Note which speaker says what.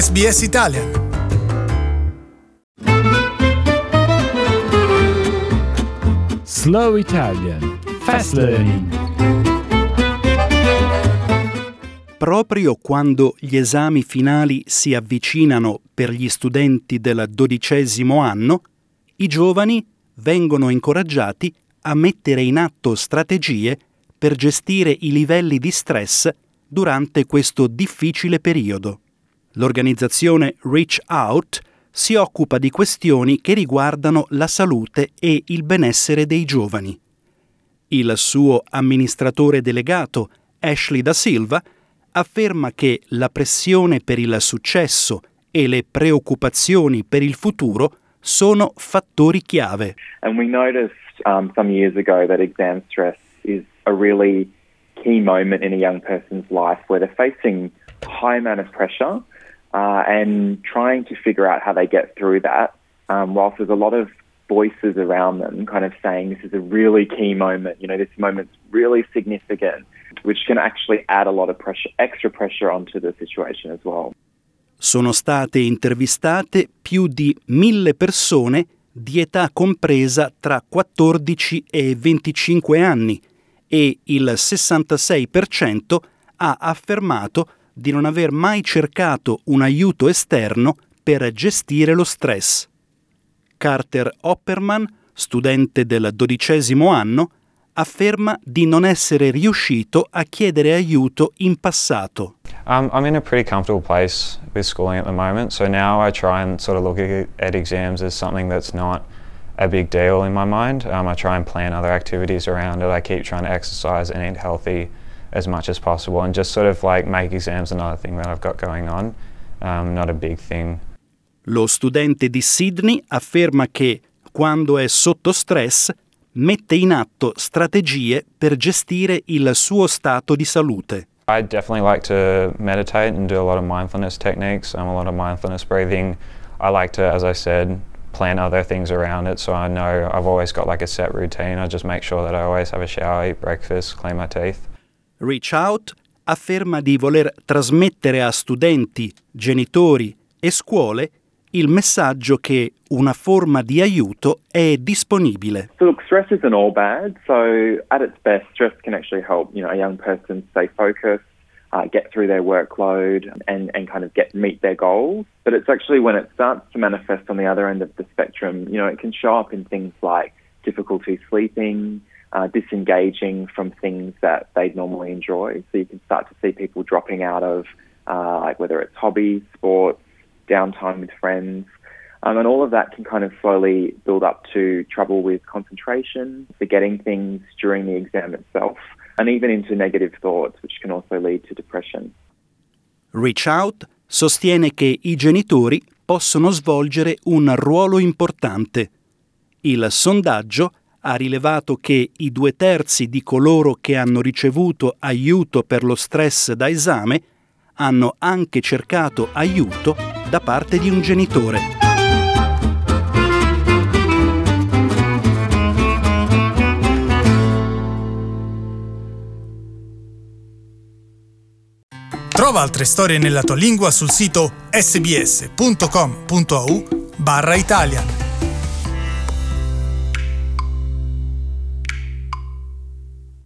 Speaker 1: SBS Italian.
Speaker 2: Slow Italian Fast Learning.
Speaker 3: Proprio quando gli esami finali si avvicinano per gli studenti del dodicesimo anno, i giovani vengono incoraggiati a mettere in atto strategie per gestire i livelli di stress durante questo difficile periodo. L'organizzazione Reach Out si occupa di questioni che riguardano la salute e il benessere dei giovani. Il suo amministratore delegato, Ashley da Silva, afferma che la pressione per il successo e le preoccupazioni per il futuro sono fattori chiave.
Speaker 4: And we noticed um, some years ago that exam stress is a really key moment in a young person's life where they're facing high amount of pressure uh, and trying to figure out how they get through that. Um, whilst there's a lot of voices around them kind of saying this is a really key moment, you know, this moment's really significant, which can actually add a lot of pressure, extra pressure onto the situation as well.
Speaker 3: Sono state intervistate più di mille persone di età compresa tra 14 e 25 anni e il 66% ha affermato di non aver mai cercato un aiuto esterno per gestire lo stress. Carter Opperman, studente del dodicesimo anno, afferma di non essere riuscito a chiedere aiuto in passato.
Speaker 5: Um, I'm in a pretty comfortable place with schooling at the moment, so now I try and sort of look at exams as something that's not a big deal in my mind. Um, I try and plan other activities around it. I keep trying to exercise and eat healthy as much as possible and just sort of like make exams another thing that I've got going on, um, not a big thing.
Speaker 3: Lo studente di Sydney afferma che quando è sotto stress mette in atto strategie per gestire il suo stato di salute.
Speaker 5: I definitely like to meditate and do a lot of mindfulness techniques, um, a lot of mindfulness breathing. I like to, as I said, plan other things around it so I know I've always got like a set routine. I just make sure that I always have a shower, eat breakfast, clean my teeth.
Speaker 3: Reach Out afferma di voler trasmettere a studenti, genitori e scuole il messaggio che una forma di aiuto è disponibile.
Speaker 4: So look, stress isn't all bad. So at its best, stress can actually help you know a young person stay focused, uh, get through their workload, and and kind of get meet their goals. But it's actually when it starts to manifest on the other end of the spectrum, you know, it can show up in things like difficulty sleeping. Uh, disengaging from things that they'd normally enjoy. So you can start to see people dropping out of, uh, like whether it's hobbies, sports, downtime with friends. Um, and all of that can kind of slowly build up to trouble with concentration, forgetting things during the exam itself, and even into negative thoughts, which can also lead to depression.
Speaker 3: Reach Out sostiene che i genitori possono svolgere un ruolo importante. Il sondaggio ha rilevato che i due terzi di coloro che hanno ricevuto aiuto per lo stress da esame hanno anche cercato aiuto da parte di un genitore.
Speaker 1: Trova altre storie nella tua lingua sul sito sbs.com.au barra Italian.